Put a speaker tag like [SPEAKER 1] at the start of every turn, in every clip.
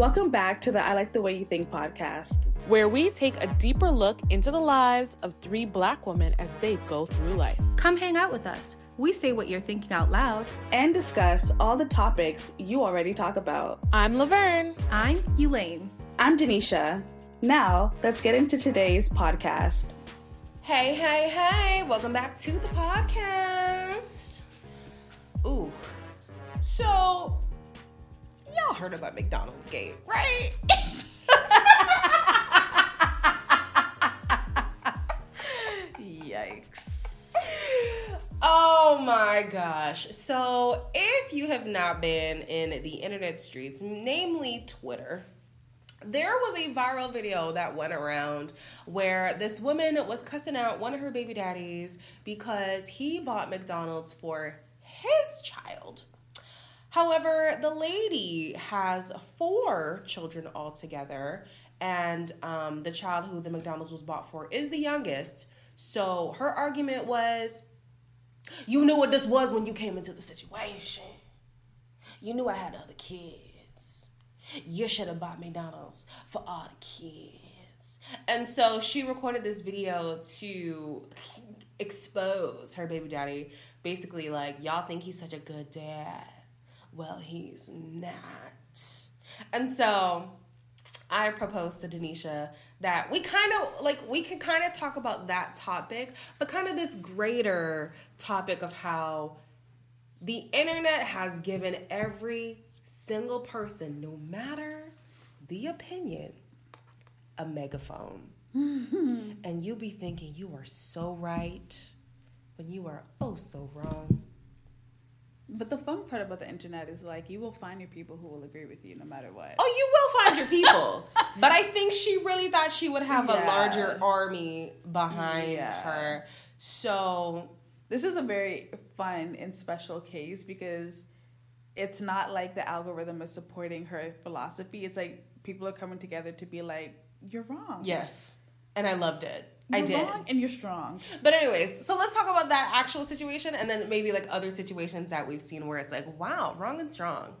[SPEAKER 1] Welcome back to the I Like the Way You Think podcast,
[SPEAKER 2] where we take a deeper look into the lives of three black women as they go through life.
[SPEAKER 3] Come hang out with us. We say what you're thinking out loud
[SPEAKER 1] and discuss all the topics you already talk about.
[SPEAKER 2] I'm Laverne.
[SPEAKER 3] I'm Elaine.
[SPEAKER 1] I'm Denisha. Now, let's get into today's podcast.
[SPEAKER 4] Hey, hey, hey, welcome back to the podcast. Ooh, so y'all heard about McDonald's Gate, right? Yikes. Oh my gosh. So, if you have not been in the internet streets, namely Twitter, there was a viral video that went around where this woman was cussing out one of her baby daddies because he bought McDonald's for his child. However, the lady has four children altogether, and um, the child who the McDonald's was bought for is the youngest. So her argument was, You knew what this was when you came into the situation. You knew I had other kids. You should have bought McDonald's for all the kids. And so she recorded this video to expose her baby daddy. Basically, like, y'all think he's such a good dad well, he's not. And so I proposed to Denisha that we kind of like we could kind of talk about that topic, but kind of this greater topic of how the internet has given every single person, no matter the opinion, a megaphone. Mm-hmm. and you be thinking you are so right when you are oh so wrong.
[SPEAKER 5] But the fun part about the internet is like you will find your people who will agree with you no matter what.
[SPEAKER 4] Oh, you will find your people. but I think she really thought she would have yeah. a larger army behind yeah. her. So
[SPEAKER 5] this is a very fun and special case because it's not like the algorithm is supporting her philosophy. It's like people are coming together to be like, you're wrong.
[SPEAKER 4] Yes. And I loved it.
[SPEAKER 5] You're
[SPEAKER 4] I did.
[SPEAKER 5] and you're strong.
[SPEAKER 4] But anyways, so let's talk about that actual situation and then maybe like other situations that we've seen where it's like, wow, wrong and strong.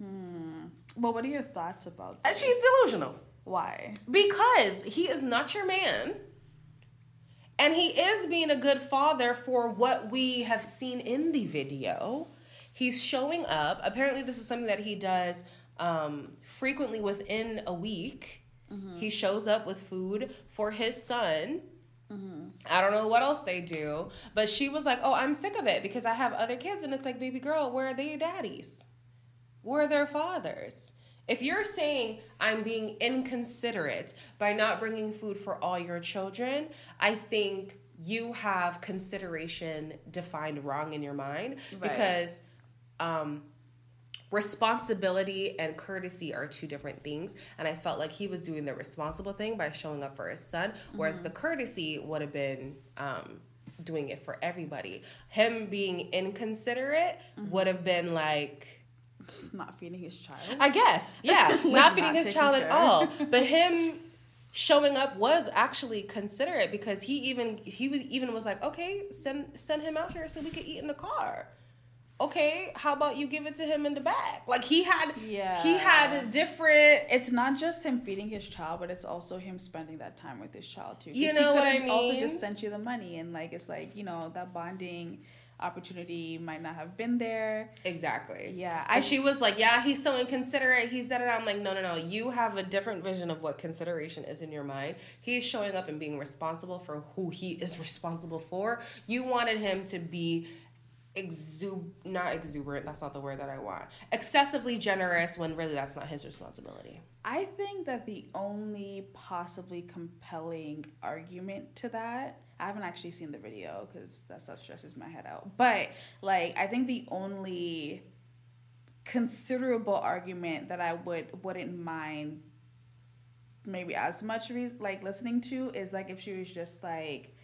[SPEAKER 5] Hmm. Well, what are your thoughts about
[SPEAKER 4] that? She's delusional.
[SPEAKER 5] Why?
[SPEAKER 4] Because he is not your man. And he is being a good father for what we have seen in the video. He's showing up. Apparently, this is something that he does um, frequently within a week Mm-hmm. He shows up with food for his son. Mm-hmm. I don't know what else they do, but she was like, "Oh, I'm sick of it because I have other kids," and it's like, "Baby girl, where are their daddies? Where are their fathers?" If you're saying I'm being inconsiderate by not bringing food for all your children, I think you have consideration defined wrong in your mind right. because um, responsibility and courtesy are two different things and i felt like he was doing the responsible thing by showing up for his son whereas mm-hmm. the courtesy would have been um, doing it for everybody him being inconsiderate mm-hmm. would have been like
[SPEAKER 5] not feeding his child
[SPEAKER 4] i guess yeah like not feeding not his child care. at all but him showing up was actually considerate because he even he was even was like okay send send him out here so we could eat in the car okay, how about you give it to him in the back? Like he had, yeah, he had a different.
[SPEAKER 5] It's not just him feeding his child, but it's also him spending that time with his child too.
[SPEAKER 4] You know what I mean?
[SPEAKER 5] Also, just sent you the money, and like it's like you know that bonding opportunity might not have been there.
[SPEAKER 4] Exactly.
[SPEAKER 5] Yeah.
[SPEAKER 4] I, she was like, yeah, he's so inconsiderate. He said it. I'm like, no, no, no. You have a different vision of what consideration is in your mind. He's showing up and being responsible for who he is responsible for. You wanted him to be exub not exuberant that's not the word that i want. Excessively generous when really that's not his responsibility.
[SPEAKER 5] I think that the only possibly compelling argument to that i haven't actually seen the video because that stuff stresses my head out but like i think the only considerable argument that i would wouldn't mind maybe as much re- like listening to is like if she was just like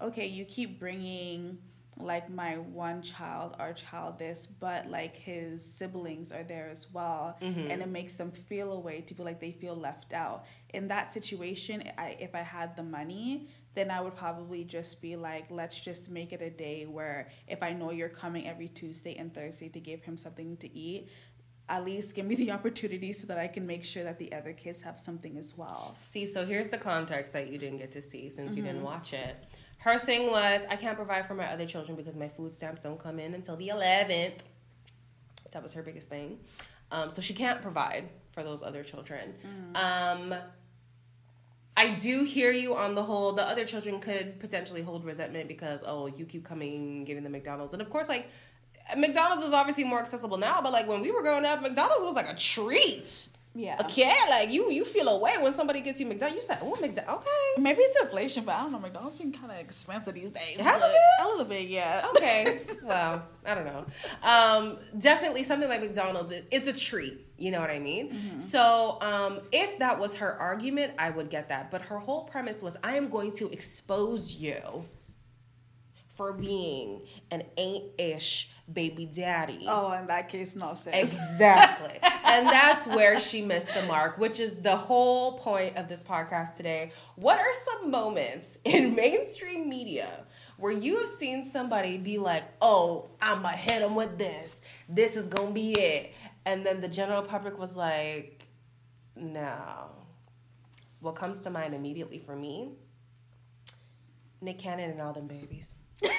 [SPEAKER 5] okay you keep bringing like my one child, our child, this, but like his siblings are there as well, mm-hmm. and it makes them feel a way to feel like they feel left out. In that situation, I, if I had the money, then I would probably just be like, let's just make it a day where if I know you're coming every Tuesday and Thursday to give him something to eat, at least give me the opportunity so that I can make sure that the other kids have something as well.
[SPEAKER 4] See, so here's the context that you didn't get to see since you
[SPEAKER 5] Mm-hmm.
[SPEAKER 4] didn't watch it. Her thing was, I can't provide for my other children because my food stamps don't come in until the 11th. That was her biggest thing. Um, so she can't provide for those other children.
[SPEAKER 5] Mm.
[SPEAKER 4] Um, I do hear you on the whole. The other children could potentially hold resentment because, oh, you keep coming, giving them McDonald's. And of course, like, McDonald's is obviously more accessible now, but like when we were growing up, McDonald's was like a treat.
[SPEAKER 5] Yeah.
[SPEAKER 4] Okay, like you you feel away when somebody gets you McDonald's. You say, oh McDonald's, okay.
[SPEAKER 5] Maybe it's inflation, but I don't know. McDonald's been kind of expensive these days.
[SPEAKER 4] It has
[SPEAKER 5] but-
[SPEAKER 4] been?
[SPEAKER 5] a little bit, yeah.
[SPEAKER 4] Okay, well, I don't know. Um, definitely something like McDonald's. It, it's a treat. You know what I mean? So, um, if that was her argument, I would get that. But her whole premise was, I am going to expose you for being an ain't-ish baby daddy.
[SPEAKER 5] Oh, in that case, no sis.
[SPEAKER 4] Exactly. and that's where she missed the mark, which is the whole point of this podcast today. What are some moments in mainstream media where you have seen somebody be like, oh, I'm going to hit him with this. This is to be it. And then the general public was like, no. What comes to mind immediately for me? Nick Cannon and all them babies.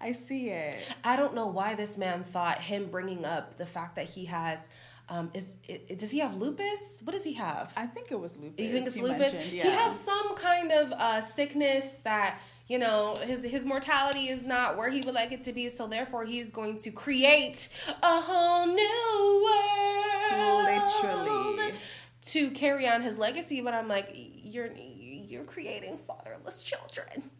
[SPEAKER 5] I see it.
[SPEAKER 4] I don't know why this man thought him bringing up the fact that he has, um, is it, does he have lupus? What does he have?
[SPEAKER 5] I think it was lupus.
[SPEAKER 4] you think it's
[SPEAKER 5] you
[SPEAKER 4] lupus?
[SPEAKER 5] mentioned,
[SPEAKER 4] He has some kind of uh, sickness that you know his his mortality is not where he would like it to be. So therefore, he's going to create a whole new world,
[SPEAKER 5] Literally.
[SPEAKER 4] to carry on his legacy. But I'm like, you're you're creating fatherless children.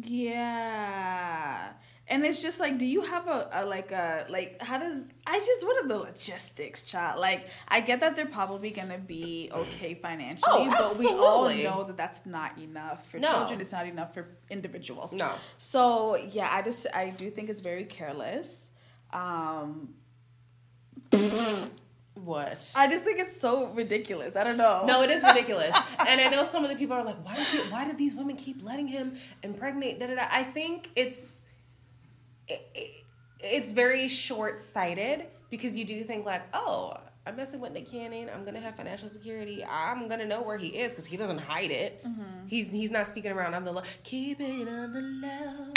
[SPEAKER 5] Yeah. And it's just like, do you have a, a like a like how does I just what are the logistics, child? Like I get that they're probably gonna be okay financially,
[SPEAKER 4] Oh,
[SPEAKER 5] but we all know that that's not enough for
[SPEAKER 4] No.
[SPEAKER 5] children. It's not enough for individuals.
[SPEAKER 4] No.
[SPEAKER 5] So yeah, I just I do think it's very careless. Um,
[SPEAKER 4] What?
[SPEAKER 5] I just think it's so ridiculous. I don't know.
[SPEAKER 4] No, it is ridiculous. and I know some of the people are like, why did, he, why did these women keep letting him impregnate? Da, da, da. I think it's it, it- it's very short sighted because you do think like, oh, I'm messing with Nick Cannon. I'm gonna have financial security. I'm gonna know where he is because he doesn't hide it. Mm-hmm. He's he's not sneaking around on the low. Keep it on the low.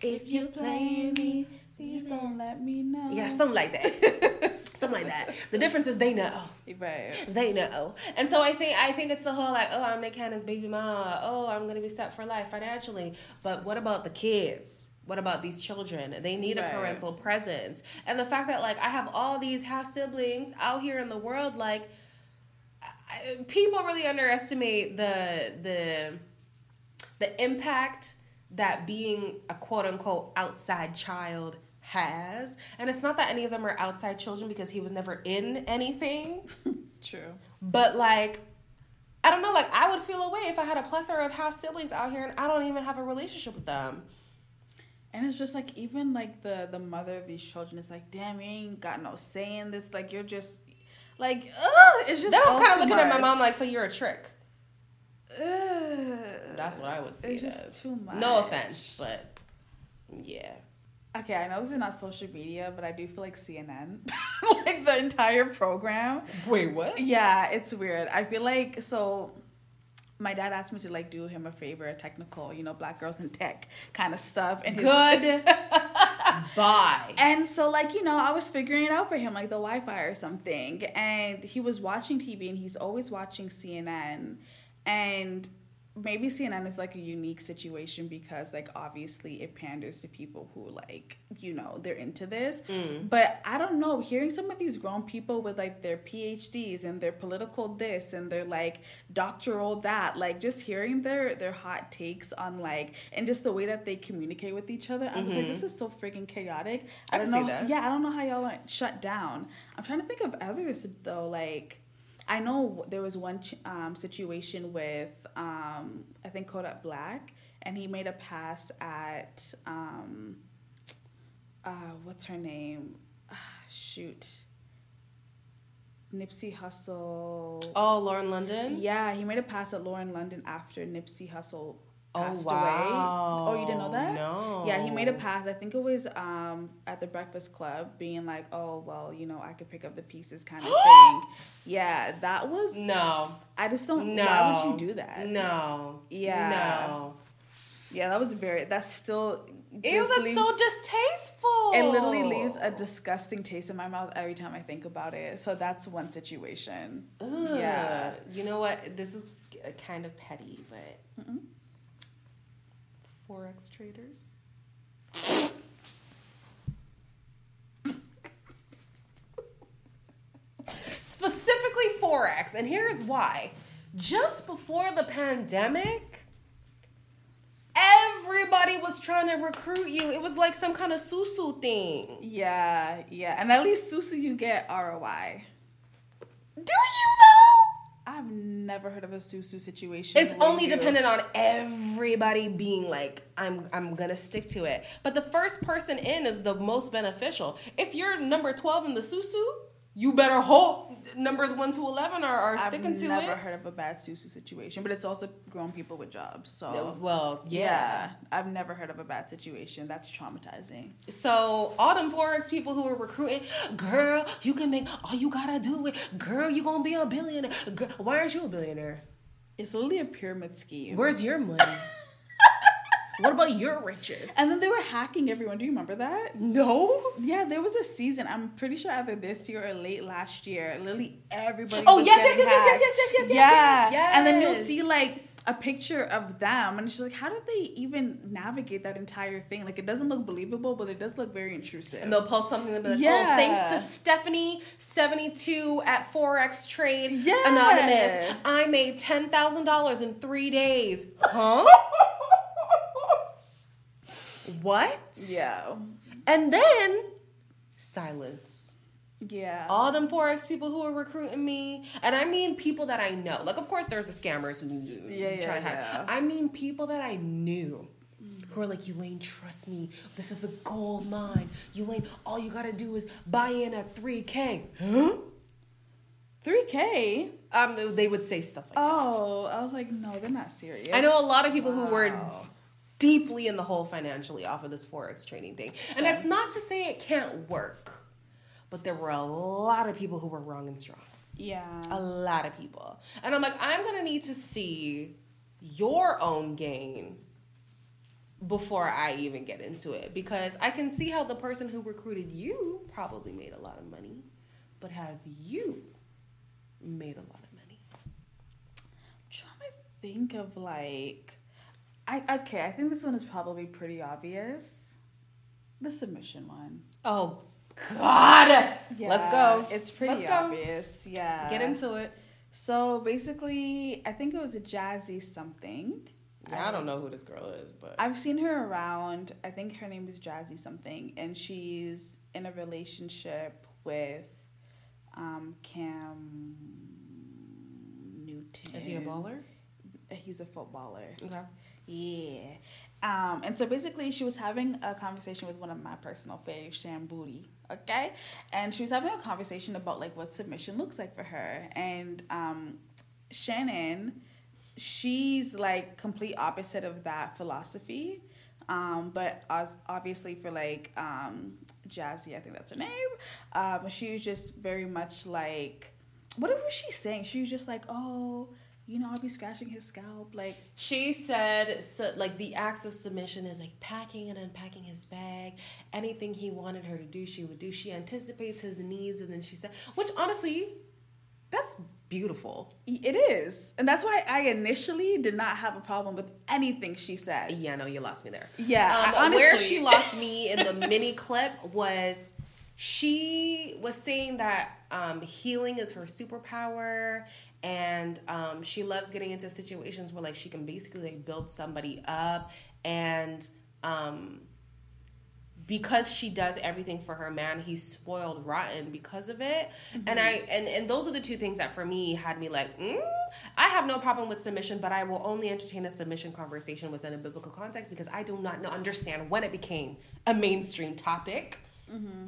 [SPEAKER 4] If you're playing me,
[SPEAKER 5] please don't let me know.
[SPEAKER 4] yeah, something like that. something like that. The difference is they know
[SPEAKER 5] Right.
[SPEAKER 4] they know. And so I think I think it's the whole like, oh, I'm Nick Cannon's baby mama. Oh, I'm gonna be set for life financially. But what about the kids? What about these children? They need a parental presence. And the fact that like I have all these half siblings out here in the world, like I, people really underestimate the the the impact that being a quote unquote outside child has. And it's not that any of them are outside children because he was never in anything.
[SPEAKER 5] True.
[SPEAKER 4] But like, I don't know. Like, I would feel away if I had a plethora of half siblings out here and I don't even have a relationship with them.
[SPEAKER 5] And it's just like even like the the mother of these children is like, damn, you ain't got no say in this. Like you're just like, ugh, it's just.
[SPEAKER 4] Then I'm kind of looking at my mom like, so you're a trick.
[SPEAKER 5] Ugh.
[SPEAKER 4] That's what I would see
[SPEAKER 5] It's
[SPEAKER 4] it
[SPEAKER 5] just
[SPEAKER 4] as.
[SPEAKER 5] too
[SPEAKER 4] No offense, but yeah.
[SPEAKER 5] Okay, I know this is not social media, but I do feel like CNN, like the entire program.
[SPEAKER 4] Wait, what?
[SPEAKER 5] Yeah, it's weird. I feel like so. My dad asked me to like do him a favor, a technical, you know, black girls in tech kind of stuff, and his,
[SPEAKER 4] Good. Bye.
[SPEAKER 5] And so, like, you know, I was figuring it out for him, like the Wi Fi or something. And he was watching TV and he's always watching CNN. And maybe CNN is like a unique situation because, like, obviously it panders to people who, like, you know, they're into this. Mm. But I don't know, hearing some of these grown people with, like, their PhDs and their political this and their, like, doctoral that, like, just hearing their, their hot takes on, like, and just the way that they communicate with each other, I was like, this mm-hmm. is so freaking chaotic.
[SPEAKER 4] I
[SPEAKER 5] I don't know.
[SPEAKER 4] that.
[SPEAKER 5] Yeah, I don't know how y'all aren't shut down. I'm trying to think of others though. Like, I know there was one um, situation with um, I think Kodak Black, and he made a pass at um, uh, what's her name? Ah, shoot, Nipsey Hussle.
[SPEAKER 4] Oh, Lauren London?
[SPEAKER 5] Yeah, he made a pass at Lauren London after Nipsey Hussle
[SPEAKER 4] Oh,
[SPEAKER 5] passed
[SPEAKER 4] wow.
[SPEAKER 5] away. Oh, you didn't know that?
[SPEAKER 4] No.
[SPEAKER 5] Yeah, he made a pass. I think it was um, at the Breakfast Club, being like, "Oh, well, you know, I could pick up the pieces," kind of thing. Yeah, that was.
[SPEAKER 4] No.
[SPEAKER 5] I just don't.
[SPEAKER 4] No.
[SPEAKER 5] Why would you do that?
[SPEAKER 4] No.
[SPEAKER 5] Yeah.
[SPEAKER 4] No.
[SPEAKER 5] Yeah, that was very. That's still.
[SPEAKER 4] Ew, that's
[SPEAKER 5] leaves-
[SPEAKER 4] so distasteful.
[SPEAKER 5] It literally leaves a disgusting taste in my mouth every time I think about it. So that's one situation.
[SPEAKER 4] Ugh.
[SPEAKER 5] Yeah.
[SPEAKER 4] You know what? This is kind of petty, but forex traders. Specifically forex, and here's why. Just before the pandemic, everybody was trying to recruit you. It was like some kind of susu thing.
[SPEAKER 5] Yeah, yeah, and at least Susu, you get ROI.
[SPEAKER 4] Do you though?
[SPEAKER 5] I've never heard of a Susu situation.
[SPEAKER 4] It's only dependent on everybody being like, I'm I'm gonna stick to it. But the first person in is the most beneficial. If you're number 12 in the susu, you better hope numbers 1 to 11 are, are sticking to
[SPEAKER 5] that.
[SPEAKER 4] I've never
[SPEAKER 5] heard of a bad Susu situation, but it's also grown people with jobs. So
[SPEAKER 4] Well,
[SPEAKER 5] yeah.
[SPEAKER 4] yeah.
[SPEAKER 5] I've never heard of a bad situation. That's traumatizing.
[SPEAKER 4] So all them forex people who are recruiting, girl, you can make all you gotta do it. Girl, you gonna be a billionaire. Girl, why aren't you a billionaire?
[SPEAKER 5] It's literally a pyramid scheme.
[SPEAKER 4] Where's your money? what about your riches?
[SPEAKER 5] and then they were hacking everyone. Do you remember that?
[SPEAKER 4] no.
[SPEAKER 5] Yeah, there was a season. I'm pretty sure either this year or late last year. Literally everybody.
[SPEAKER 4] Oh, yes, yes, yes, yes, yes, yes, yes, yes,
[SPEAKER 5] Yeah,
[SPEAKER 4] yes,
[SPEAKER 5] and then you'll see like a picture of them, and just like, how did they even navigate that entire thing? Like, it doesn't look believable, but it does look very intrusive.
[SPEAKER 4] And they'll post something and be like, oh,
[SPEAKER 5] Yeah.
[SPEAKER 4] oh, thanks to Stephanie seventy two at Forex Trade
[SPEAKER 5] Yeah.
[SPEAKER 4] Anonymous, I made ten thousand dollars in three days. Huh? what?
[SPEAKER 5] yeah,
[SPEAKER 4] And then silence.
[SPEAKER 5] yeah.
[SPEAKER 4] All them Forex people who are recruiting me, and I mean people that I know. Like, of course, there's the scammers who
[SPEAKER 5] Yeah, yeah,
[SPEAKER 4] try to hack.
[SPEAKER 5] yeah.
[SPEAKER 4] I mean people that I knew who are like, Elaine, trust me, this is a gold mine. Elaine, all you gotta do is buy in at 3K. Huh?
[SPEAKER 5] 3K.
[SPEAKER 4] Um, they would say stuff like
[SPEAKER 5] Oh, I was like, no, they're not serious.
[SPEAKER 4] I know a lot of people who were
[SPEAKER 5] Wow.
[SPEAKER 4] Deeply in the hole financially off of this forex trading thing, and that's not to say it can't work, but there were a lot of people who were wrong and strong.
[SPEAKER 5] Yeah.
[SPEAKER 4] a lot of people. And I'm like, I'm gonna need to see your own gain before I even get into it because I can see how the person who recruited you probably made a lot of money, but have you made a lot of money?
[SPEAKER 5] trying to think of like I okay, I think this one is probably pretty obvious. The submission one.
[SPEAKER 4] Oh God!
[SPEAKER 5] Yeah,
[SPEAKER 4] Let's go.
[SPEAKER 5] It's pretty
[SPEAKER 4] Let's go.
[SPEAKER 5] obvious. Yeah.
[SPEAKER 4] Get into it.
[SPEAKER 5] So basically, I think it was a Jazzy something.
[SPEAKER 4] Yeah, I don't know who this girl is, but
[SPEAKER 5] I've seen her around. I think her name is Jazzy something, and she's in a relationship with um, Cam Newton.
[SPEAKER 4] is he a baller?
[SPEAKER 5] He's a footballer.
[SPEAKER 4] Okay.
[SPEAKER 5] Yeah. Um, and so basically, she was having a conversation with one of my personal faves, Shan Okay. And she was having a conversation about like what submission looks like for her. And um, Shannon, she's like complete opposite of that philosophy. Um, but obviously for like um, Jazzy, I think that's her name. Um, she was just very much like, what was she saying? She was just like, oh, you know, I'll be scratching his scalp, like.
[SPEAKER 4] She said, so, like, the acts of submission is like packing and unpacking his bag. Anything he wanted her to do, she would do. She anticipates his needs, and then she said, which honestly, that's beautiful.
[SPEAKER 5] It is. And that's why I initially did not have a problem with anything she said.
[SPEAKER 4] Yeah, no, you lost me there.
[SPEAKER 5] Yeah,
[SPEAKER 4] Um,
[SPEAKER 5] I-
[SPEAKER 4] where she lost me in the mini clip was she was saying that um, healing is her superpower and um, she loves getting into situations where like she can basically like build somebody up and um, because she does everything for her man he's spoiled rotten because of it. And i and, and those are the two things that for me had me like mm, i have no problem with submission but i will only entertain a submission conversation within a biblical context because i do not know, understand when it became a mainstream topic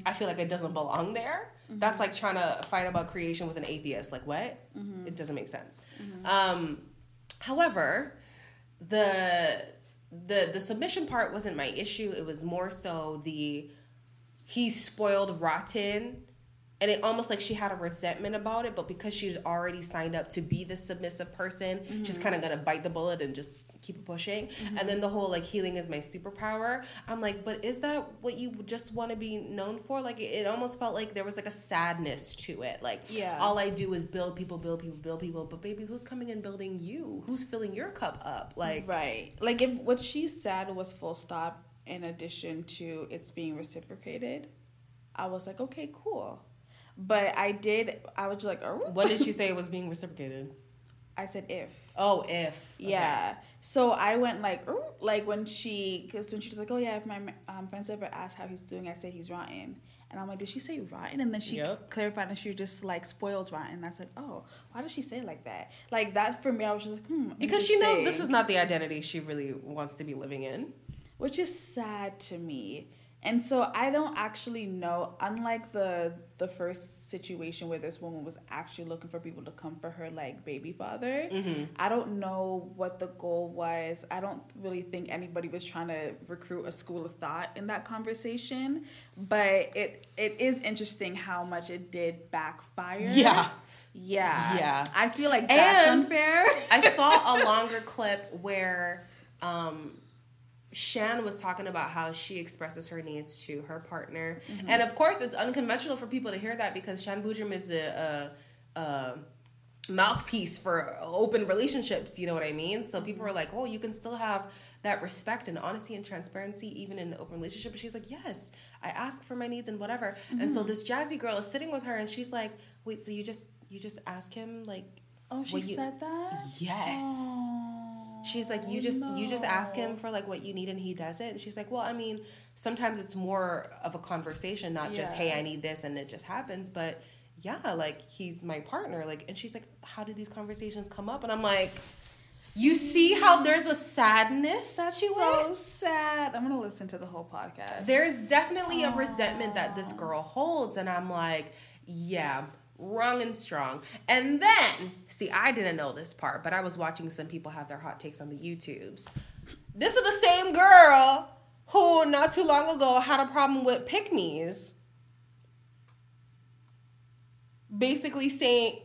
[SPEAKER 4] i feel like it doesn't belong there. That's like trying to fight about creation with an atheist. Like what? It doesn't make sense. Um, however the the the submission part wasn't my issue. It was more so the he's spoiled rotten and it almost like she had a resentment about it but because she'd already signed up to be the submissive person
[SPEAKER 5] Mm-hmm.
[SPEAKER 4] she's kind of gonna bite the bullet and just keep pushing. And then the whole like healing is my superpower. I'm like but is that what you just want to be known for? Like it, it almost felt like there was like a sadness to it. Like
[SPEAKER 5] Yeah.
[SPEAKER 4] all i do is build people build people build people. But baby who's coming and building you? Who's filling your cup up? Like
[SPEAKER 5] Right. Like if what she said was full stop in addition to it's being reciprocated, I was like, okay, cool. But I did I was like, oh
[SPEAKER 4] when did she say was being reciprocated
[SPEAKER 5] I said if.
[SPEAKER 4] oh if Okay.
[SPEAKER 5] Yeah. So I went like, like when she, because when she was like, oh yeah, if my um, friends ever ask how he's doing, I say he's rotten. And I'm like, did she say rotten? And then she
[SPEAKER 4] Yep.
[SPEAKER 5] clarified and she just like spoiled rotten. And I said, oh, why did she say like that? Like that for me, I was just like, hmm.
[SPEAKER 4] because she knows this is not the identity she really wants to be living in
[SPEAKER 5] which is sad to me. And so I don't actually know. Unlike the the first situation where this woman was actually looking for people to come for her like baby father, I don't know what the goal was. I don't really think anybody was trying to recruit a school of thought in that conversation. But it it is interesting how much it did backfire.
[SPEAKER 4] Yeah.
[SPEAKER 5] Yeah.
[SPEAKER 4] Yeah.
[SPEAKER 5] I feel like that's
[SPEAKER 4] And-
[SPEAKER 5] unfair.
[SPEAKER 4] I saw a longer clip where um, Shan was talking about how she expresses her needs to her partner, mm-hmm. and of course, it's unconventional for people to hear that because Shan Boodram is a, a, a mouthpiece for open relationships. You know what I mean? So people are like, "Oh, you can still have that respect and honesty and transparency even in an open relationship." But she's like, "Yes, I ask for my needs and whatever." And so mm-hmm. this jazzy girl is sitting with her, and she's like, "Wait, so you just you just ask him like?"
[SPEAKER 5] oh, she
[SPEAKER 4] you-
[SPEAKER 5] said that.
[SPEAKER 4] Yes.
[SPEAKER 5] Oh,
[SPEAKER 4] She's like, you oh, just you just ask him for like what you need and he does it. And she's like, well, I mean, sometimes it's more of a conversation, not just hey, I need this and it just happens. But yeah, like he's my partner. Like, and she's like, how do these conversations come up? And I'm like, you see how there's a sadness
[SPEAKER 5] that
[SPEAKER 4] she
[SPEAKER 5] was?
[SPEAKER 4] That's so
[SPEAKER 5] sad. I'm gonna listen to the whole podcast.
[SPEAKER 4] There's definitely a resentment that this girl holds, and I'm like, yeah, wrong and strong. And then, see, I didn't know this part, but I was watching some people have their hot takes on the YouTubes. This is the same girl who not too long ago had a problem with pick me's. Basically saying,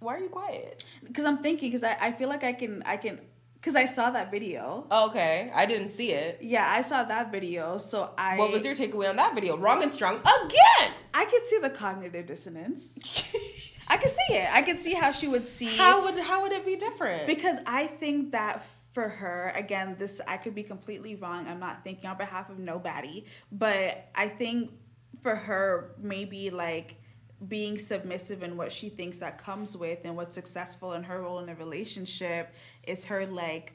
[SPEAKER 4] why are you quiet?
[SPEAKER 5] because I'm thinking because I, I feel like I can I can because I saw that video.
[SPEAKER 4] Okay, I didn't see it.
[SPEAKER 5] Yeah, I saw that video. So I
[SPEAKER 4] What was your takeaway on that video? Wrong and strong again.
[SPEAKER 5] I could see the cognitive dissonance. I could see it. I could see how she would see
[SPEAKER 4] How would how would it be different?
[SPEAKER 5] because I think that for her again this I could be completely wrong. I'm not thinking on behalf of nobody, but I think for her maybe like being submissive in what she thinks that comes with and what's successful in her role in a relationship is her like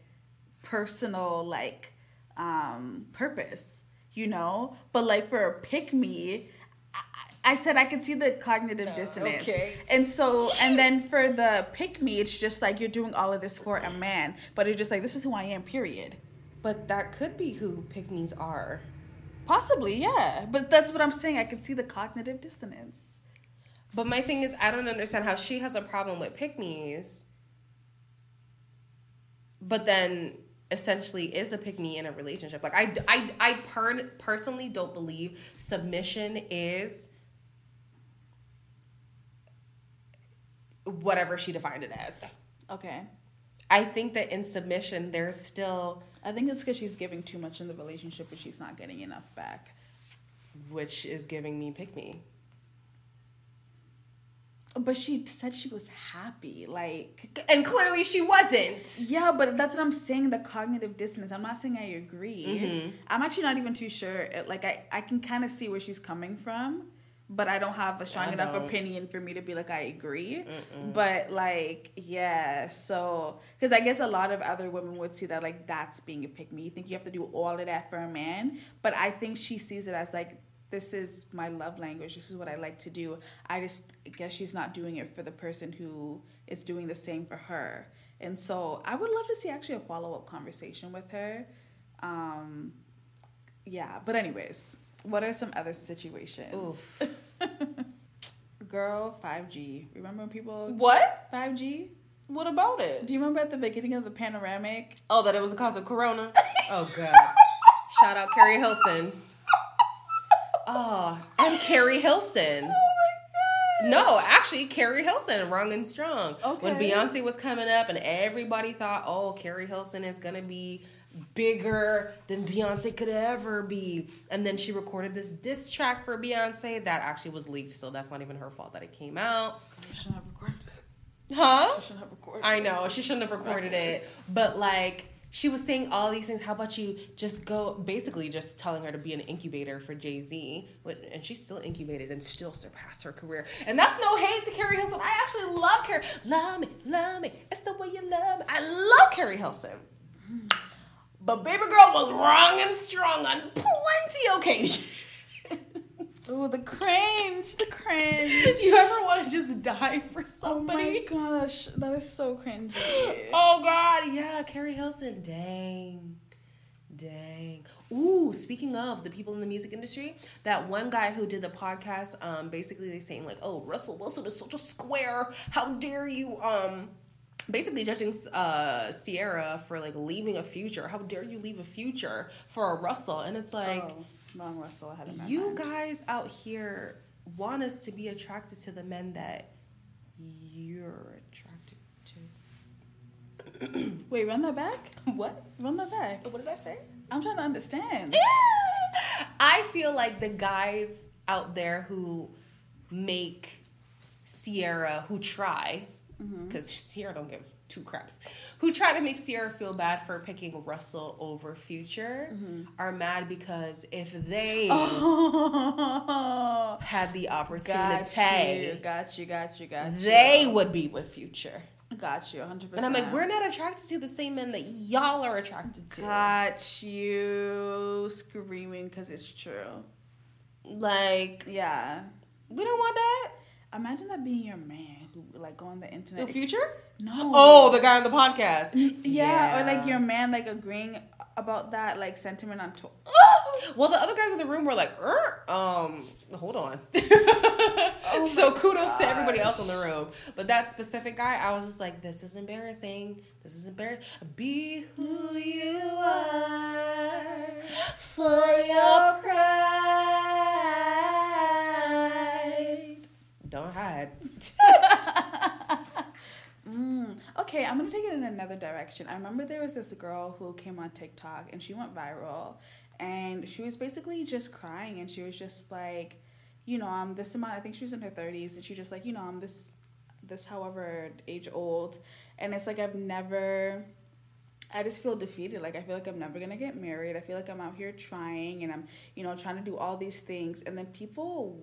[SPEAKER 5] personal like um purpose you know? But like for a pick me I, I said i could see the cognitive dissonance.
[SPEAKER 4] okay.
[SPEAKER 5] and so and then for the pick me it's just like you're doing all of this for a man. But it's just like this is who i am period.
[SPEAKER 4] But that could be who pygmies are.
[SPEAKER 5] possibly yeah. But that's what i'm saying. I could see the cognitive dissonance.
[SPEAKER 4] But my thing is, I don't understand how she has a problem with pygmies, but then essentially is a pick me in a relationship. Like I, I, I per- personally don't believe submission is whatever she defined it as.
[SPEAKER 5] okay
[SPEAKER 4] I think that in submission, there's still,
[SPEAKER 5] i think it's because she's giving too much in the relationship but she's not getting enough back
[SPEAKER 4] which is giving me pygmy.
[SPEAKER 5] But she said she was happy like
[SPEAKER 4] And clearly she wasn't.
[SPEAKER 5] Yeah, but that's what I'm saying. The cognitive dissonance. I'm not saying I agree.
[SPEAKER 4] Mm-hmm.
[SPEAKER 5] I'm actually not even too sure. Like I, I can kind of see where she's coming from, but I don't have a strong enough opinion for me to be like I agree. But like, yeah. So, because I guess a lot of other women would see that like that's being a pick me. You think you have to do all of that for a man, but I think she sees it as like this is my love language. This is what I like to do. I just guess she's not doing it for the person who is doing the same for her. And so I would love to see actually a follow up conversation with her. Um, yeah, but anyways, what are some other situations? Girl, 5G. Remember when people
[SPEAKER 4] What?
[SPEAKER 5] 5G?
[SPEAKER 4] What about it?
[SPEAKER 5] Do you remember at the beginning of the panoramic?
[SPEAKER 4] Oh, that it was a cause of corona. Oh god. Shout out Keri Hilson. Ah, oh, and Keri Hilson.
[SPEAKER 5] Oh my god.
[SPEAKER 4] No, actually, Keri Hilson, Wrong and Strong.
[SPEAKER 5] Okay.
[SPEAKER 4] When Beyonce was coming up, and everybody thought, oh, Keri Hilson is gonna be bigger than Beyonce could ever be. And then she recorded this diss track for Beyonce that actually was leaked, so that's not even her fault that it came out.
[SPEAKER 5] I shouldn't have recorded it.
[SPEAKER 4] Huh?
[SPEAKER 5] I shouldn't have recorded
[SPEAKER 4] I know she shouldn't have recorded it, but like she was saying all these things. How about you just go? Basically, just telling her to be an incubator for Jay Z, and she still incubated and still surpassed her career. And that's no hate to Keri Hilson. I actually love Keri. Love me, love me. It's the way you love me. I love Keri Hilson. But baby girl was wrong and strong on plenty occasions.
[SPEAKER 5] Oh, the cringe, the cringe.
[SPEAKER 4] you ever want to just die for somebody?
[SPEAKER 5] Oh my gosh, that is so cringy.
[SPEAKER 4] Oh yeah, Keri Hilson. Dang. Dang. Ooh, speaking of the people in the music industry, that one guy who did the podcast, um, basically they saying like, oh, Russell Wilson is such a square. How dare you um basically judging uh Ciara for like leaving a future. How dare you leave a future for a Russell? And it's like
[SPEAKER 5] oh, wrong Russell. I had it in my
[SPEAKER 4] you
[SPEAKER 5] mind.
[SPEAKER 4] guys out here want us to be attracted to the men that you're.
[SPEAKER 5] Wait, run that back.
[SPEAKER 4] What?
[SPEAKER 5] Run that back.
[SPEAKER 4] What did I say?
[SPEAKER 5] I'm trying to understand.
[SPEAKER 4] I feel like the guys out there who make Ciara, who try, mm-hmm. because Ciara don't give two craps, who try to make Ciara feel bad for picking Russell over Future, mm-hmm. are mad because if they
[SPEAKER 5] Oh,
[SPEAKER 4] had the opportunity,
[SPEAKER 5] got you, got you, got you, got you.
[SPEAKER 4] they would be with Future.
[SPEAKER 5] Got you, 100. percent
[SPEAKER 4] And I'm like, we're not attracted to the same men that y'all are attracted to.
[SPEAKER 5] got you screaming because it's true.
[SPEAKER 4] Like,
[SPEAKER 5] Yeah,
[SPEAKER 4] we don't want that.
[SPEAKER 5] imagine that being your man who like go on the internet.
[SPEAKER 4] The Future?
[SPEAKER 5] No.
[SPEAKER 4] Oh, the guy on the podcast.
[SPEAKER 5] yeah, or like your man like agreeing about that like sentiment on Twitter.
[SPEAKER 4] Well, the other guys in the room were like, er, um, hold on. so kudos to everybody else in the room. But that specific guy, I was just like, this is embarrassing. This is embarrassing. Be who you are for your pride. Don't hide.
[SPEAKER 5] Mm. Okay, I'm gonna take it in another direction. I remember there was this girl who came on TikTok and she went viral, and she was basically just crying and she was just like, you know, I'm this amount. I think she was in her 30s and she just like, you know, I'm this, this however age old, and it's like I've never. I just feel defeated. Like I feel like I'm never gonna get married. I feel like I'm out here trying and I'm, you know, trying to do all these things. And then people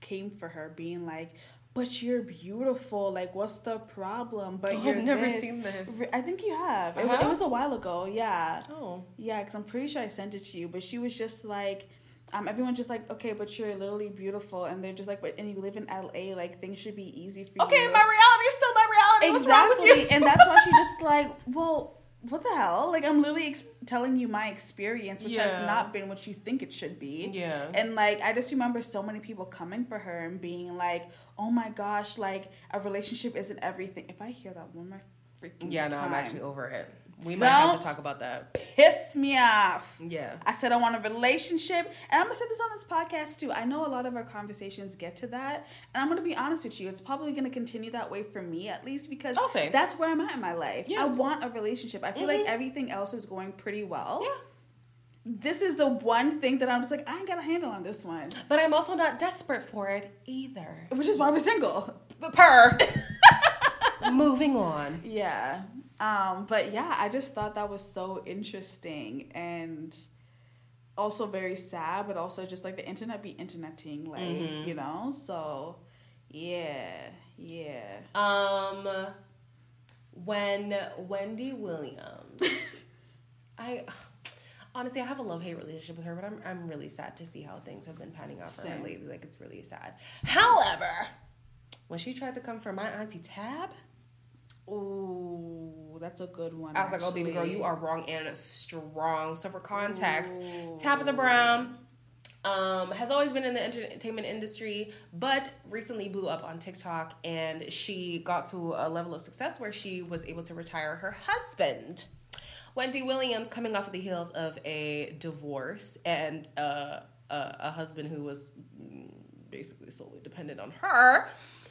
[SPEAKER 5] came for her, being like, "But you're beautiful. Like, what's the problem?" But
[SPEAKER 4] Oh, I've never
[SPEAKER 5] this."
[SPEAKER 4] seen this.
[SPEAKER 5] I think you have. It,
[SPEAKER 4] I
[SPEAKER 5] wa- it was a while ago. Yeah,
[SPEAKER 4] Oh.
[SPEAKER 5] yeah. Because I'm pretty sure I sent it to you. But she was just like. Um, everyone's just like, okay, but you're literally beautiful, and they're just like, but and you live in LA, like things should be easy for
[SPEAKER 4] Okay,
[SPEAKER 5] you.
[SPEAKER 4] Okay, my reality is still my reality. What's wrong with
[SPEAKER 5] Exactly,
[SPEAKER 4] you?
[SPEAKER 5] and that's why she just like, well, what the hell? Like, I'm literally ex- telling you my experience, which has not been what you think it should be.
[SPEAKER 4] Yeah.
[SPEAKER 5] And like, I just remember so many people coming for her and being like, oh my gosh, like a relationship isn't everything. If I hear that one more freaking
[SPEAKER 4] Yeah, no,
[SPEAKER 5] time,
[SPEAKER 4] I'm actually over it. We might have to talk about that.
[SPEAKER 5] piss me off.
[SPEAKER 4] Yeah.
[SPEAKER 5] I said I want a relationship, and I'm gonna say this on this podcast too. I know a lot of our conversations get to that, and I'm gonna be honest with you. It's probably gonna continue that way for me at least because
[SPEAKER 4] Oh,
[SPEAKER 5] that's where I'm at in my life.
[SPEAKER 4] Yes.
[SPEAKER 5] I want a relationship. I feel like mm-hmm. everything else is going pretty well.
[SPEAKER 4] Yeah.
[SPEAKER 5] This is the one thing that I'm just like I ain't got a handle on this one,
[SPEAKER 4] But I'm also not desperate for it either.
[SPEAKER 5] which is why we're single.
[SPEAKER 4] But per. Moving on.
[SPEAKER 5] Yeah. Um, but yeah, I just thought that was so interesting and also very sad, but also just like the internet be interneting, like,
[SPEAKER 4] Mm-hmm.
[SPEAKER 5] you know? So yeah, yeah.
[SPEAKER 4] Um, when Wendy Williams, I honestly I have a love hate relationship with her, but I'm I'm really sad to see how things have been panning out for her lately. Like it's really sad. However, when she tried to come for my auntie Tab,
[SPEAKER 5] Ooh, that's a good one.
[SPEAKER 4] I was like, "Oh, baby girl, you are wrong and strong." So for context, Tabitha Brown um, has always been in the entertainment industry, but recently blew up on TikTok, and she got to a level of success where she was able to retire her husband. Wendy Williams coming off of the heels of a divorce and uh, a, a husband who was mm, basically solely dependent on her.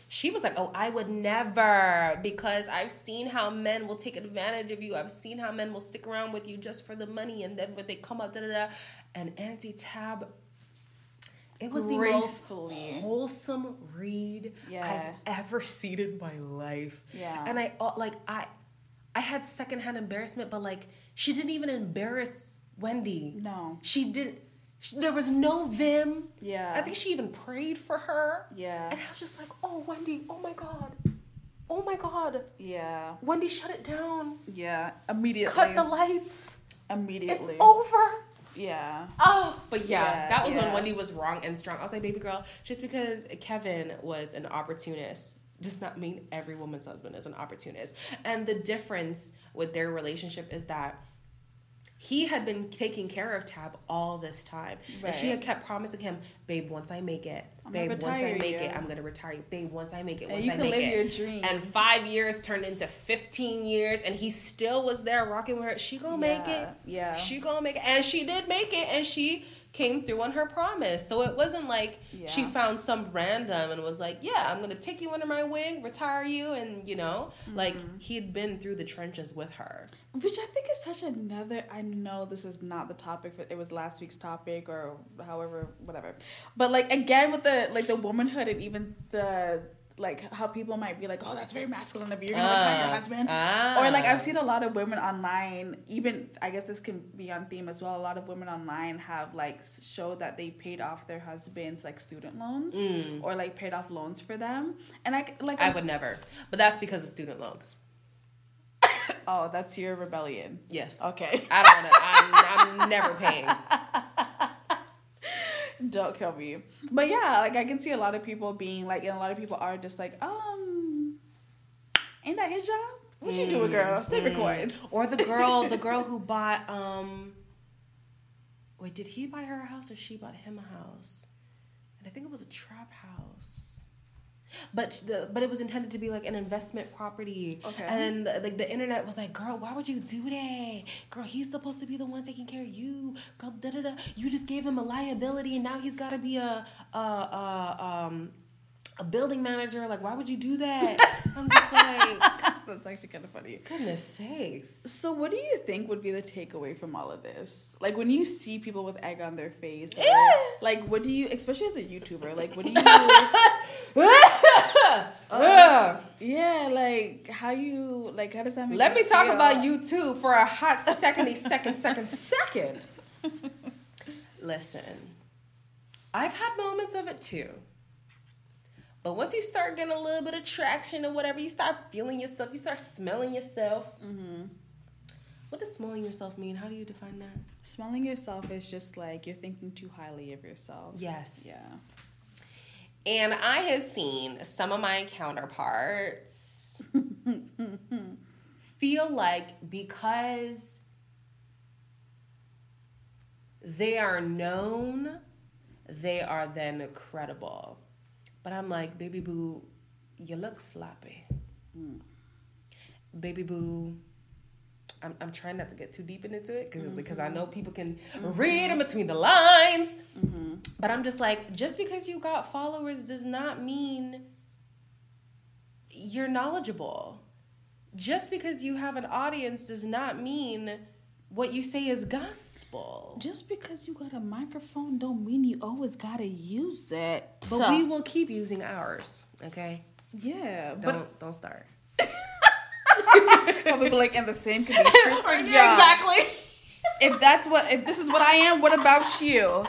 [SPEAKER 4] She was like, "Oh, I would never because I've seen how men will take advantage of you. I've seen how men will stick around with you just for the money, and then when they come up, da da da." And Auntie Tab, it was the most wholesome read
[SPEAKER 5] Yeah.
[SPEAKER 4] I've ever seen in my life.
[SPEAKER 5] Yeah.
[SPEAKER 4] And I uh, like I I had secondhand embarrassment, but like she didn't even embarrass Wendy.
[SPEAKER 5] No.
[SPEAKER 4] She did she, there was no vim.
[SPEAKER 5] Yeah.
[SPEAKER 4] I think she even prayed for her.
[SPEAKER 5] Yeah.
[SPEAKER 4] And I was just like, "Oh, Wendy, oh my god. Oh my god.
[SPEAKER 5] Yeah.
[SPEAKER 4] Wendy shut it down.
[SPEAKER 5] Yeah. Immediately.
[SPEAKER 4] Cut the lights.
[SPEAKER 5] Immediately.
[SPEAKER 4] It's over."
[SPEAKER 5] Yeah.
[SPEAKER 4] Oh, but yeah,
[SPEAKER 5] Yeah,
[SPEAKER 4] that was when. Wendy was wrong and strong. I was like, baby girl, just because Kevin was an opportunist does not mean every woman's husband is an opportunist. And the difference with their relationship is that he had been taking care of Tab all this time. And she had kept promising him, babe, once I make it,
[SPEAKER 5] I'm
[SPEAKER 4] babe, once I make
[SPEAKER 5] you."
[SPEAKER 4] it, I'm gonna retire you. Babe, once I make it, once I make
[SPEAKER 5] live
[SPEAKER 4] it.
[SPEAKER 5] your dream.
[SPEAKER 4] And five years turned into 15 years and he still was there rocking with her. She gonna make it.
[SPEAKER 5] Yeah, yeah.
[SPEAKER 4] She gonna make it. And she did make it and she came through on her promise. So it wasn't like she found some random and was like, Yeah, I'm gonna take you under my wing, retire you, and you know, like
[SPEAKER 5] Mm-hmm.
[SPEAKER 4] he'd been through the trenches with her.
[SPEAKER 5] Which I think is such another. I know this is not the topic. For, it was last week's topic or however, whatever. But like again with the like the womanhood and even the like how people might be like, oh, that's very masculine of you. You're gonna retire your
[SPEAKER 4] Ah.
[SPEAKER 5] husband.
[SPEAKER 4] Ah.
[SPEAKER 5] Or like I've seen a lot of women online. Even I guess this can be on theme as well. A lot of women online have like showed that they paid off their husbands like student loans or like paid off loans for them. And I like
[SPEAKER 4] Mm. I would never. But that's because of student loans.
[SPEAKER 5] oh, that's your rebellion.
[SPEAKER 4] Yes.
[SPEAKER 5] Okay.
[SPEAKER 4] I don't wanna I'm, I'm never paying.
[SPEAKER 5] Don't kill me. But yeah, like I can see a lot of people being like, and a lot of people are just like, um, ain't that his job? What you doing, girl? Save your coins.
[SPEAKER 4] Or the girl, the girl who bought um wait, did he buy her a house or she bought him a house? And I think it was a trap house. But the but it was intended to be like an investment property.
[SPEAKER 5] Okay.
[SPEAKER 4] And like the internet was like, girl, why would you do that? Girl, he's supposed to be the one taking care of you. Girl, da da da. You just gave him a liability, and now he's got to be a a a um a building manager. Like, why would you do that? I'm just like,
[SPEAKER 5] That's actually kind of funny.
[SPEAKER 4] goodness sakes.
[SPEAKER 5] So, what do you think would be the takeaway from all of this? Like when you see people with egg on their face, or,
[SPEAKER 4] Eh.
[SPEAKER 5] like what do you, especially as a YouTuber, like what do you?
[SPEAKER 4] Ugh. Uh-huh.
[SPEAKER 5] yeah, like how you, like how does that make?
[SPEAKER 4] Let me talk
[SPEAKER 5] feel?
[SPEAKER 4] about you too for a hot secondy second second second. Listen, I've had moments of it too. But once you start getting a little bit of traction or whatever, you start feeling yourself, you start smelling yourself. Mm-hmm. What does smelling yourself mean? How do you define that?
[SPEAKER 5] Smelling yourself is just like you're thinking too highly of yourself.
[SPEAKER 4] Yes.
[SPEAKER 5] Yeah.
[SPEAKER 4] And I have seen some of my counterparts feel like because they are known, they are then credible. But I'm like, baby boo, you look sloppy. Hmm. Baby boo, I'm, I'm trying not to get too deep into it because because I mm-hmm. know people can read in between the lines. Mm-hmm. But I'm just like, just because you got followers does not mean you're knowledgeable. Just because you have an audience does not mean what you say is gospel.
[SPEAKER 5] Just because you got a microphone don't mean you always gotta use it.
[SPEAKER 4] But we will keep using ours, okay?
[SPEAKER 5] yeah,
[SPEAKER 4] Don't
[SPEAKER 5] but
[SPEAKER 4] don't start.
[SPEAKER 5] probably like in the same condition. be true for y'all.
[SPEAKER 4] Exactly.
[SPEAKER 5] If that's what if this is what I am, what about you?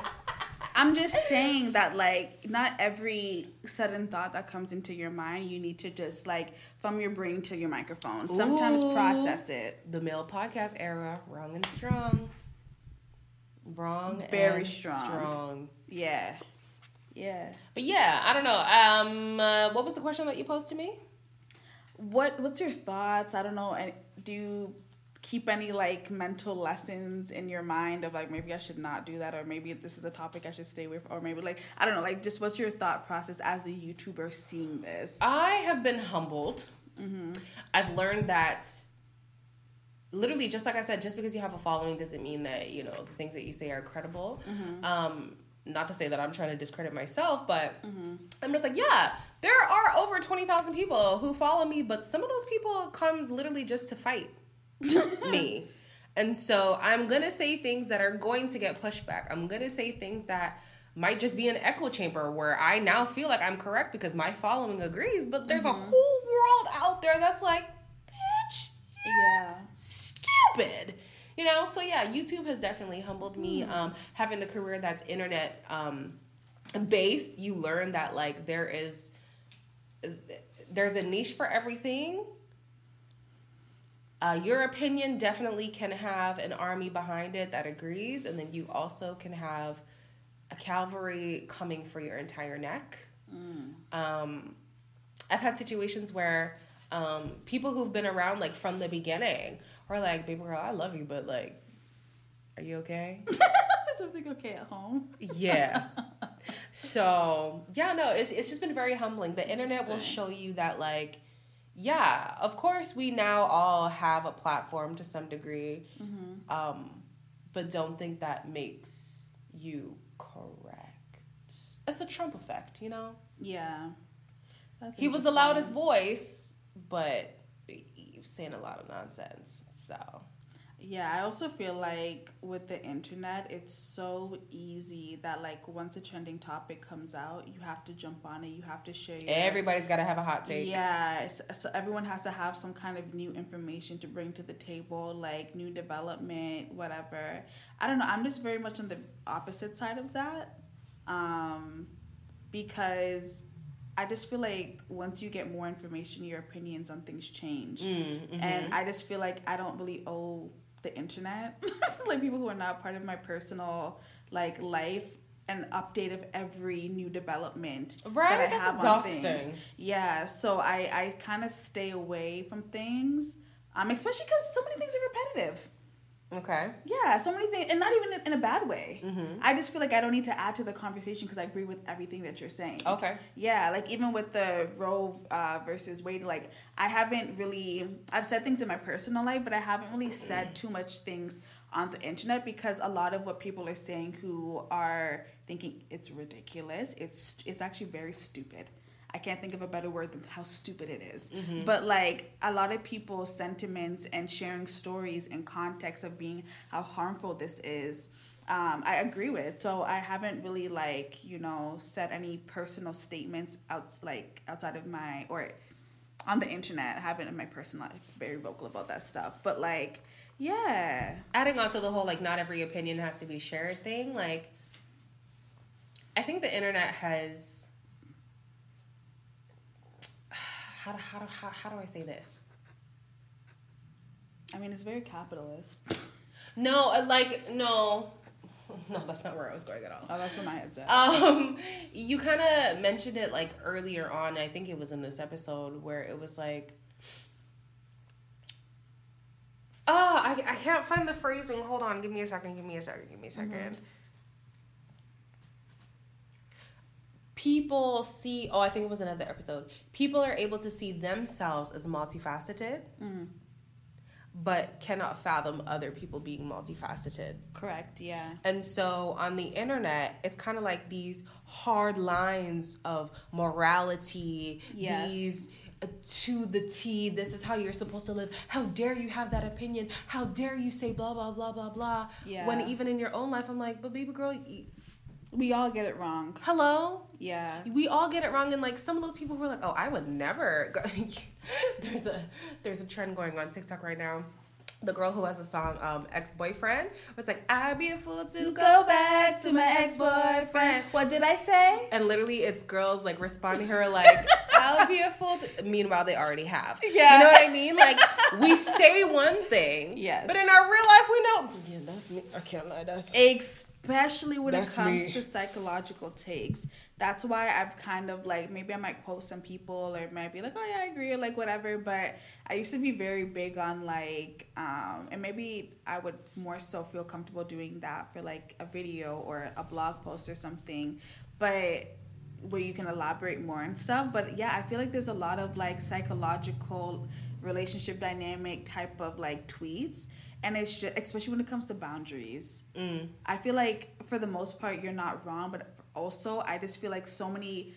[SPEAKER 5] I'm just saying that like not every sudden thought that comes into your mind you need to just like from your brain to your microphone. Sometimes process it.
[SPEAKER 4] The male podcast era, wrong and strong. Wrong
[SPEAKER 5] Very
[SPEAKER 4] and
[SPEAKER 5] strong.
[SPEAKER 4] strong.
[SPEAKER 5] Yeah. Yeah.
[SPEAKER 4] But yeah, I don't know. Um, uh, what was the question that you posed to me?
[SPEAKER 5] What what's your thoughts? I don't know. And do you keep any like mental lessons in your mind of like maybe I should not do that or maybe this is a topic I should stay away from or maybe like I don't know like just what's your thought process as a YouTuber seeing this?
[SPEAKER 4] I have been humbled. I've learned that literally just like I said, just because you have a following doesn't mean that you know the things that you say are credible. Um, not to say that I'm trying to discredit myself, but mm-hmm. I'm just like, yeah, there are over twenty thousand people who follow me, but some of those people come literally just to fight me. And so I'm gonna say things that are going to get pushback. I'm gonna say things that might just be an echo chamber where I now feel like I'm correct because my following agrees, but there's a mm-hmm. whole world out there that's like, bitch,
[SPEAKER 5] Yeah.
[SPEAKER 4] stupid. You know, so yeah, YouTube has definitely humbled me. Um, having a career that's internet um, based, you learn that like there is there's a niche for everything. Uh, your opinion definitely can have an army behind it that agrees, and then you also can have a cavalry coming for your entire neck. Um, I've had situations where um, people who've been around like from the beginning are like, "Baby girl, I love you, but like, are you okay?"
[SPEAKER 5] Something okay at home.
[SPEAKER 4] yeah. So yeah, no, it's it's just been very humbling. The internet will show you that like, yeah, of course we now all have a platform to some degree, um, but don't think that makes you correct. It's the Trump effect, you know.
[SPEAKER 5] Yeah. That's
[SPEAKER 4] He was the loudest voice, but was saying a lot of nonsense. So
[SPEAKER 5] Yeah, I also feel like with the internet, it's so easy that like once a trending topic comes out, you have to jump on it. You have to share. Your,
[SPEAKER 4] everybody's got to have a hot take.
[SPEAKER 5] Yeah, so everyone has to have some kind of new information to bring to the table, like new development, whatever. I don't know. I'm just very much on the opposite side of that, um, because I just feel like once you get more information, your opinions on things change,
[SPEAKER 4] Mm,
[SPEAKER 5] and I just feel like I don't really owe the internet, like people who are not part of my personal like life. An update of every new development
[SPEAKER 4] Right,
[SPEAKER 5] that I
[SPEAKER 4] that's
[SPEAKER 5] have on things.
[SPEAKER 4] exhausting.
[SPEAKER 5] Yeah, so I I kind of stay away from things, um, especially because so many things are repetitive.
[SPEAKER 4] Okay.
[SPEAKER 5] Yeah, so many things, and not even in, a bad way.
[SPEAKER 4] Mm-hmm.
[SPEAKER 5] I just feel like I don't need to add to the conversation because I agree with everything that you're saying.
[SPEAKER 4] Okay.
[SPEAKER 5] Yeah, like even with the Roe uh, versus Wade, like I haven't really, I've said things in my personal life, but I haven't really said too much things on the internet because a lot of what people are saying who are thinking it's ridiculous, it's it's actually very stupid. I can't think of a better word than how stupid it is. But like a lot of people's sentiments and sharing stories in context of being how harmful this is um, I agree with. So I haven't really like you know said any personal statements out like outside of my or on the internet. I haven't in my personal life very vocal about that stuff. But like yeah,
[SPEAKER 4] Adding on to the whole like not every opinion has to be shared thing, like I think the internet has how do, how do, how, how do I say this?
[SPEAKER 5] I mean it's very capitalist.
[SPEAKER 4] No, like no, no, that's not where I was going at all.
[SPEAKER 5] Oh, that's what my head said.
[SPEAKER 4] Um, you kind of mentioned it like earlier on. I think it was in this episode where it was like, oh, I, I can't find the phrasing. Hold on, give me a second. Give me a second. Give me a 2nd People see. Oh, I think it was another episode. People are able to see themselves as multifaceted, but cannot fathom other people being multifaceted.
[SPEAKER 5] Correct. Yeah.
[SPEAKER 4] And so on the internet, it's kind of like these hard lines of morality,
[SPEAKER 5] Yes.
[SPEAKER 4] these uh, to the T, this is how you're supposed to live. How dare you have that opinion? How dare you say blah, blah, blah, blah, blah.
[SPEAKER 5] Yeah.
[SPEAKER 4] When even in your own life, I'm like, but baby girl,
[SPEAKER 5] We all get it wrong.
[SPEAKER 4] hello?
[SPEAKER 5] Yeah.
[SPEAKER 4] We all get it wrong. And like some of those people who are like, oh, I would never. Go. there's a there's a trend going on TikTok right now. The girl who has a song, um, ex boyfriend, was like, I'd be a fool to go back to my ex boyfriend.
[SPEAKER 5] What did I say?
[SPEAKER 4] And literally, it's girls like responding to her like, "I'll be a fool." To... Meanwhile, they already have.
[SPEAKER 5] Yeah.
[SPEAKER 4] You know what I mean? Like we say one thing,
[SPEAKER 5] Yes.
[SPEAKER 4] but in our real life, we know. Yeah, that's me. I can't lie. That's
[SPEAKER 5] especially when
[SPEAKER 4] That's
[SPEAKER 5] it comes
[SPEAKER 4] me.
[SPEAKER 5] to psychological takes. That's why I've kind of like maybe I might quote some people or it might be like, oh yeah, I agree or like whatever. But I used to be very big on like, um, and maybe I would more so feel comfortable doing that for like a video or a blog post or something. But where you can elaborate more and stuff. But yeah, I feel like there's a lot of like psychological relationship dynamic type of like tweets. And it's just, especially when it comes to boundaries. Mm. I feel like for the most part, you're not wrong, but also I just feel like so many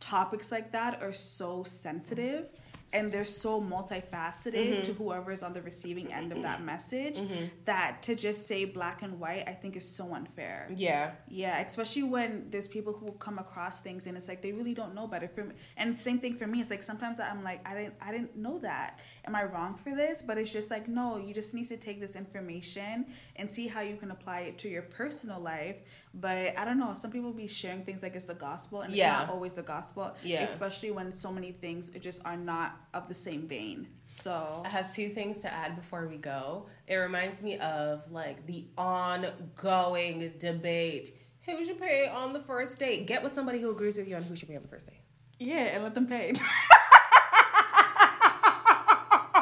[SPEAKER 5] topics like that are so sensitive and they're so multifaceted to mm-hmm. whoever is on the receiving end of that mm-hmm. message mm-hmm. that to just say black and white I think is so unfair.
[SPEAKER 4] Yeah.
[SPEAKER 5] Yeah, especially when there's people who come across things and it's like they really don't know better. For me, and same thing for me. It's like sometimes I'm like I didn't I didn't know that. Am I wrong for this? But it's just like no, you just need to take this information and see how you can apply it to your personal life. But I don't know. Some people be sharing things like it's the gospel, and
[SPEAKER 4] Yeah.
[SPEAKER 5] it's not always the gospel.
[SPEAKER 4] Yeah.
[SPEAKER 5] Especially when so many things just are not of the same vein. So
[SPEAKER 4] I have two things to add before we go. It reminds me of like the ongoing debate. Who should pay on the first date? Get with somebody who agrees with you on who should pay on the first date.
[SPEAKER 5] yeah, and let them pay.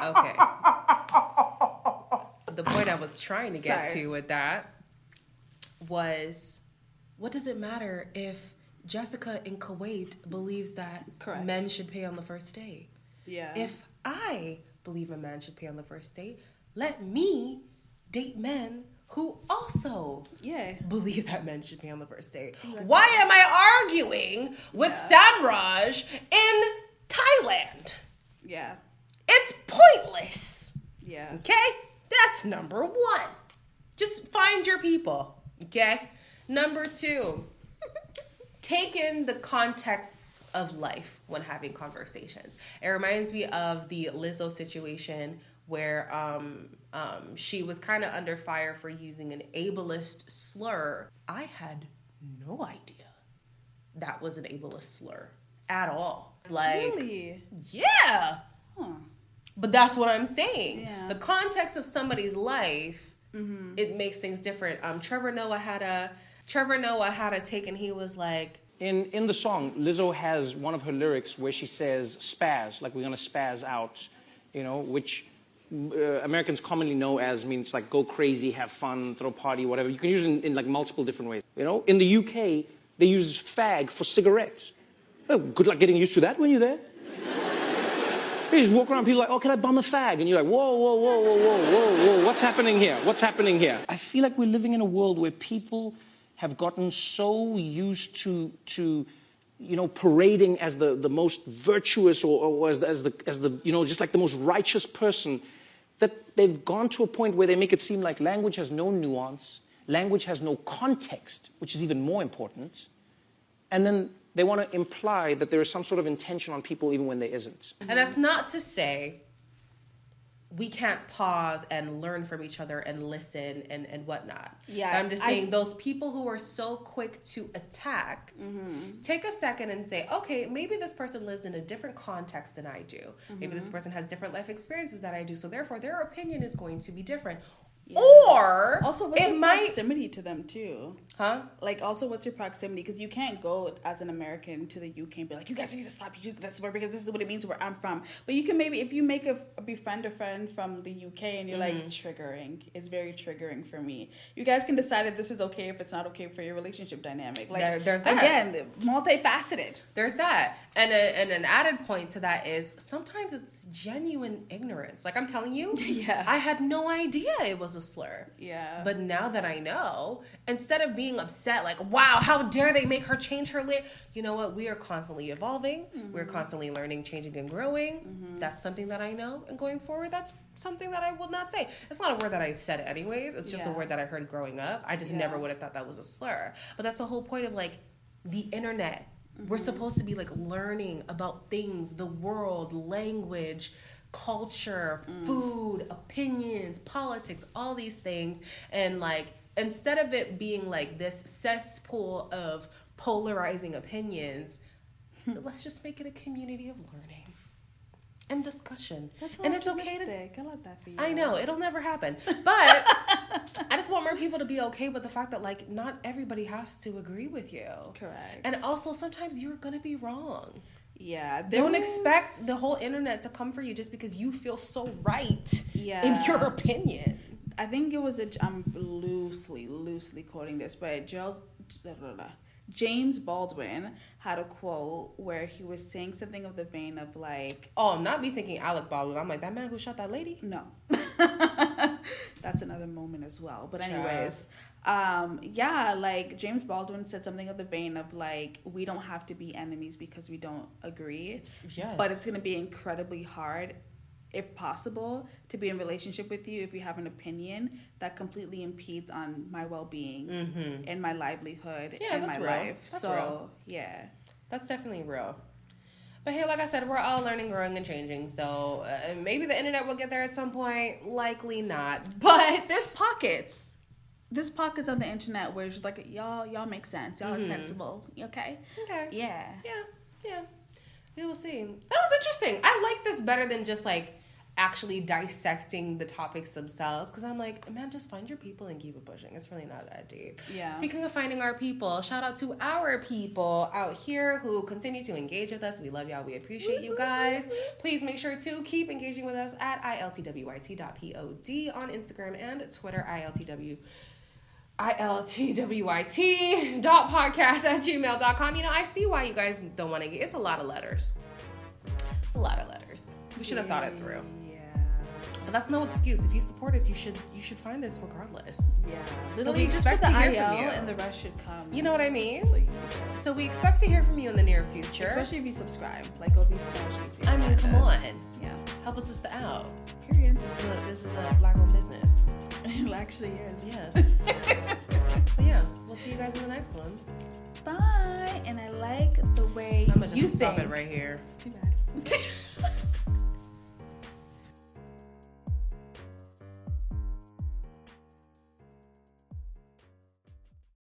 [SPEAKER 4] Okay. the point I was trying to get
[SPEAKER 5] Sorry.
[SPEAKER 4] to with that was what does it matter if Jessica in Kuwait believes that
[SPEAKER 5] Correct.
[SPEAKER 4] men should pay on the first date?
[SPEAKER 5] Yeah.
[SPEAKER 4] If I believe a man should pay on the first date, let me date men who also
[SPEAKER 5] yeah.
[SPEAKER 4] believe that men should pay on the first date. Why am I arguing with Samraj in Thailand?
[SPEAKER 5] Yeah.
[SPEAKER 4] It's pointless.
[SPEAKER 5] Yeah.
[SPEAKER 4] Okay? That's number one. Just find your people. Okay? Number two, take in the contexts of life when having conversations. It reminds me of the Lizzo situation where um, um, she was kind of under fire for using an ableist slur. I had no idea that was an ableist slur at all. Like,
[SPEAKER 5] Really?
[SPEAKER 4] yeah.
[SPEAKER 5] Huh.
[SPEAKER 4] But that's what I'm saying.
[SPEAKER 5] Yeah.
[SPEAKER 4] The context of somebody's life, it makes things different. Um, Trevor Noah had a Trevor Noah had a take, and he was like,
[SPEAKER 6] In, in the song, Lizzo has one of her lyrics where she says spaz, like we're gonna spaz out, you know, which uh, Americans commonly know as means like go crazy, have fun, throw a party, whatever. You can use it in, in like multiple different ways. You know, in the UK, they use fag for cigarettes. Oh, good luck getting used to that when you're there. You just walk around, people are like, oh, can I bum a fag? And you're like, whoa, whoa, whoa, whoa, whoa, whoa, whoa, what's happening here? What's happening here? I feel like we're living in a world where people have gotten so used to, to you know, parading as the, the most virtuous or, or as, the, as, the, as the, you know, just like the most righteous person, that they've gone to a point where they make it seem like language has no nuance, language has no context, which is even more important. And then they want to imply that there is some sort of intention on people even when there isn't.
[SPEAKER 4] and that's not to say we can't pause and learn from each other and listen and, and whatnot.
[SPEAKER 5] Yeah,
[SPEAKER 4] I'm just
[SPEAKER 5] I-
[SPEAKER 4] saying those people who are so quick to attack, mm-hmm. take a second and say, okay, maybe this person lives in a different context than I do. Maybe this mm-hmm. person has different life experiences that I do. So therefore their opinion is going to be different. Or
[SPEAKER 5] Also, what's
[SPEAKER 4] it
[SPEAKER 5] your
[SPEAKER 4] might
[SPEAKER 5] proximity to them too?
[SPEAKER 4] huh?
[SPEAKER 5] Like, also, what's your proximity? Because you can't go as an American to the UK and be like, "You guys need to stop you this word because this is what it means where I'm from." But you can maybe, if you make a, befriend a friend from the UK and you're like mm-hmm. triggering, it's very triggering for me. You guys can decide if this is okay, if it's not okay for your relationship dynamic. Like,
[SPEAKER 4] There- there's that.
[SPEAKER 5] again, multifaceted.
[SPEAKER 4] There's that. And, a, and an added point to that is sometimes it's genuine ignorance. Like I'm telling you,
[SPEAKER 5] Yeah.
[SPEAKER 4] I had no idea it was a slur.
[SPEAKER 5] Yeah.
[SPEAKER 4] But now that I know, instead of being upset, like, wow, how dare they make her change her lyric? You know what? We are constantly evolving. We're mm-hmm. constantly learning, changing, and growing. Mm-hmm. That's something that I know. And going forward, that's something that I will not say. It's not a word that I said anyways. It's just a word that I heard growing up. I just
[SPEAKER 5] Yeah.
[SPEAKER 4] never would have thought that was a slur. But that's the whole point of like the internet. We're mm-hmm. supposed to be like learning about things, the world, language, culture, food, opinions, politics, all these things. And like instead of it being like this cesspool of polarizing opinions, let's just make it a community of learning and discussion.
[SPEAKER 5] That's
[SPEAKER 4] and it's okay to.
[SPEAKER 5] I love that for you.
[SPEAKER 4] I know it'll never happen, but I just want more people to be okay with the fact that like not everybody has to agree with you.
[SPEAKER 5] Correct.
[SPEAKER 4] And also sometimes you're gonna be wrong.
[SPEAKER 5] Yeah.
[SPEAKER 4] Don't
[SPEAKER 5] was-
[SPEAKER 4] expect the whole internet to come for you just because you feel so right
[SPEAKER 5] yeah.
[SPEAKER 4] in your opinion.
[SPEAKER 5] I think it was a. I'm loosely, loosely quoting this, but Giles, James Baldwin had a quote where he was saying something of the vein of like,
[SPEAKER 4] Oh, not me thinking Alec Baldwin. I'm like that man who shot that lady.
[SPEAKER 5] no. That's another moment as well. But anyways, um, yeah, like James Baldwin said something of the vein of like, we don't have to be enemies because we don't agree.
[SPEAKER 4] Yes.
[SPEAKER 5] But it's gonna be incredibly hard, if possible, to be in relationship with you if you have an opinion that completely impedes on my well being and my livelihood
[SPEAKER 4] Mm-hmm. Yeah,
[SPEAKER 5] and my
[SPEAKER 4] real.
[SPEAKER 5] life.
[SPEAKER 4] That's
[SPEAKER 5] so
[SPEAKER 4] real.
[SPEAKER 5] yeah.
[SPEAKER 4] That's definitely real. But hey, like I said, we're all learning, growing, and changing. So uh, maybe the internet will get there at some point. Likely not. But
[SPEAKER 5] There's pockets. There's pockets on the internet where it's like y'all y'all make sense. Y'all are mm-hmm. sensible. Okay.
[SPEAKER 4] okay.
[SPEAKER 5] Yeah.
[SPEAKER 4] Yeah, yeah. We will see. That was interesting. I like this better than just like actually dissecting the topics themselves because I'm like, man, just find your people and keep it pushing. It's really not that deep.
[SPEAKER 5] Yeah.
[SPEAKER 4] Speaking of finding our people, shout out to our people out here who continue to engage with us. We love y'all. We appreciate you guys. Please make sure to keep engaging with us at iltwyt.pod on Instagram and Twitter, iltw. ILTWYT dot podcast at gmail.com. You know, I see why you guys don't want to get it's a lot of letters. It's a lot of letters. We should have thought it through.
[SPEAKER 5] Yeah.
[SPEAKER 4] But that's no excuse. If you support us, you should you should find us regardless.
[SPEAKER 5] Yeah.
[SPEAKER 4] So
[SPEAKER 5] Literally
[SPEAKER 4] we
[SPEAKER 5] just put the
[SPEAKER 4] to hear
[SPEAKER 5] IL
[SPEAKER 4] from you.
[SPEAKER 5] and the rest should come.
[SPEAKER 4] You know what I mean?
[SPEAKER 5] So
[SPEAKER 4] So we expect to hear from you in the near future.
[SPEAKER 5] Especially if you subscribe. Like it'll be so much easier.
[SPEAKER 4] I mean, come
[SPEAKER 5] us.
[SPEAKER 4] on.
[SPEAKER 5] Yeah.
[SPEAKER 4] Help us out.
[SPEAKER 5] Period.
[SPEAKER 4] This is a, this is a black owned business.
[SPEAKER 5] It actually is.
[SPEAKER 4] Yes. so yeah, we'll see you guys in the next one.
[SPEAKER 5] Bye. And I like the way
[SPEAKER 4] I'm gonna
[SPEAKER 5] you
[SPEAKER 4] just stop
[SPEAKER 5] think.
[SPEAKER 4] it right here.
[SPEAKER 5] Too bad.